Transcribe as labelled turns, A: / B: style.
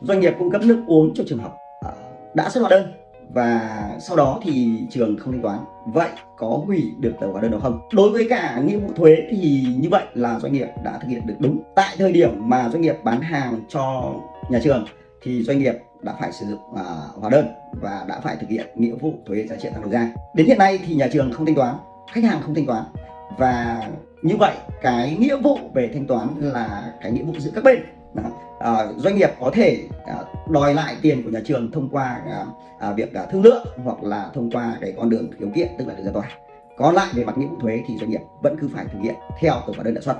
A: doanh nghiệp cung cấp nước uống cho trường học ờ, đã xuất hóa đơn và sau đó thì trường không thanh toán. Vậy có hủy được tờ hóa đơn đó không? Đối với cả nghĩa vụ thuế thì như vậy là doanh nghiệp đã thực hiện được đúng. Tại thời điểm mà doanh nghiệp bán hàng cho nhà trường thì doanh nghiệp đã phải sử dụng uh, hóa đơn và đã phải thực hiện nghĩa vụ thuế giá trị tăng đầu ra. Đến hiện nay thì nhà trường không thanh toán khách hàng không thanh toán và như vậy cái nghĩa vụ về thanh toán là cái nghĩa vụ giữa các bên Đó. À, doanh nghiệp có thể à, đòi lại tiền của nhà trường thông qua à, à, việc à, thương lượng hoặc là thông qua cái con đường khiếu kiện tức là được ra tòa. Còn lại về mặt nghĩa vụ thuế thì doanh nghiệp vẫn cứ phải thực hiện theo tờ hóa đơn đã xuất.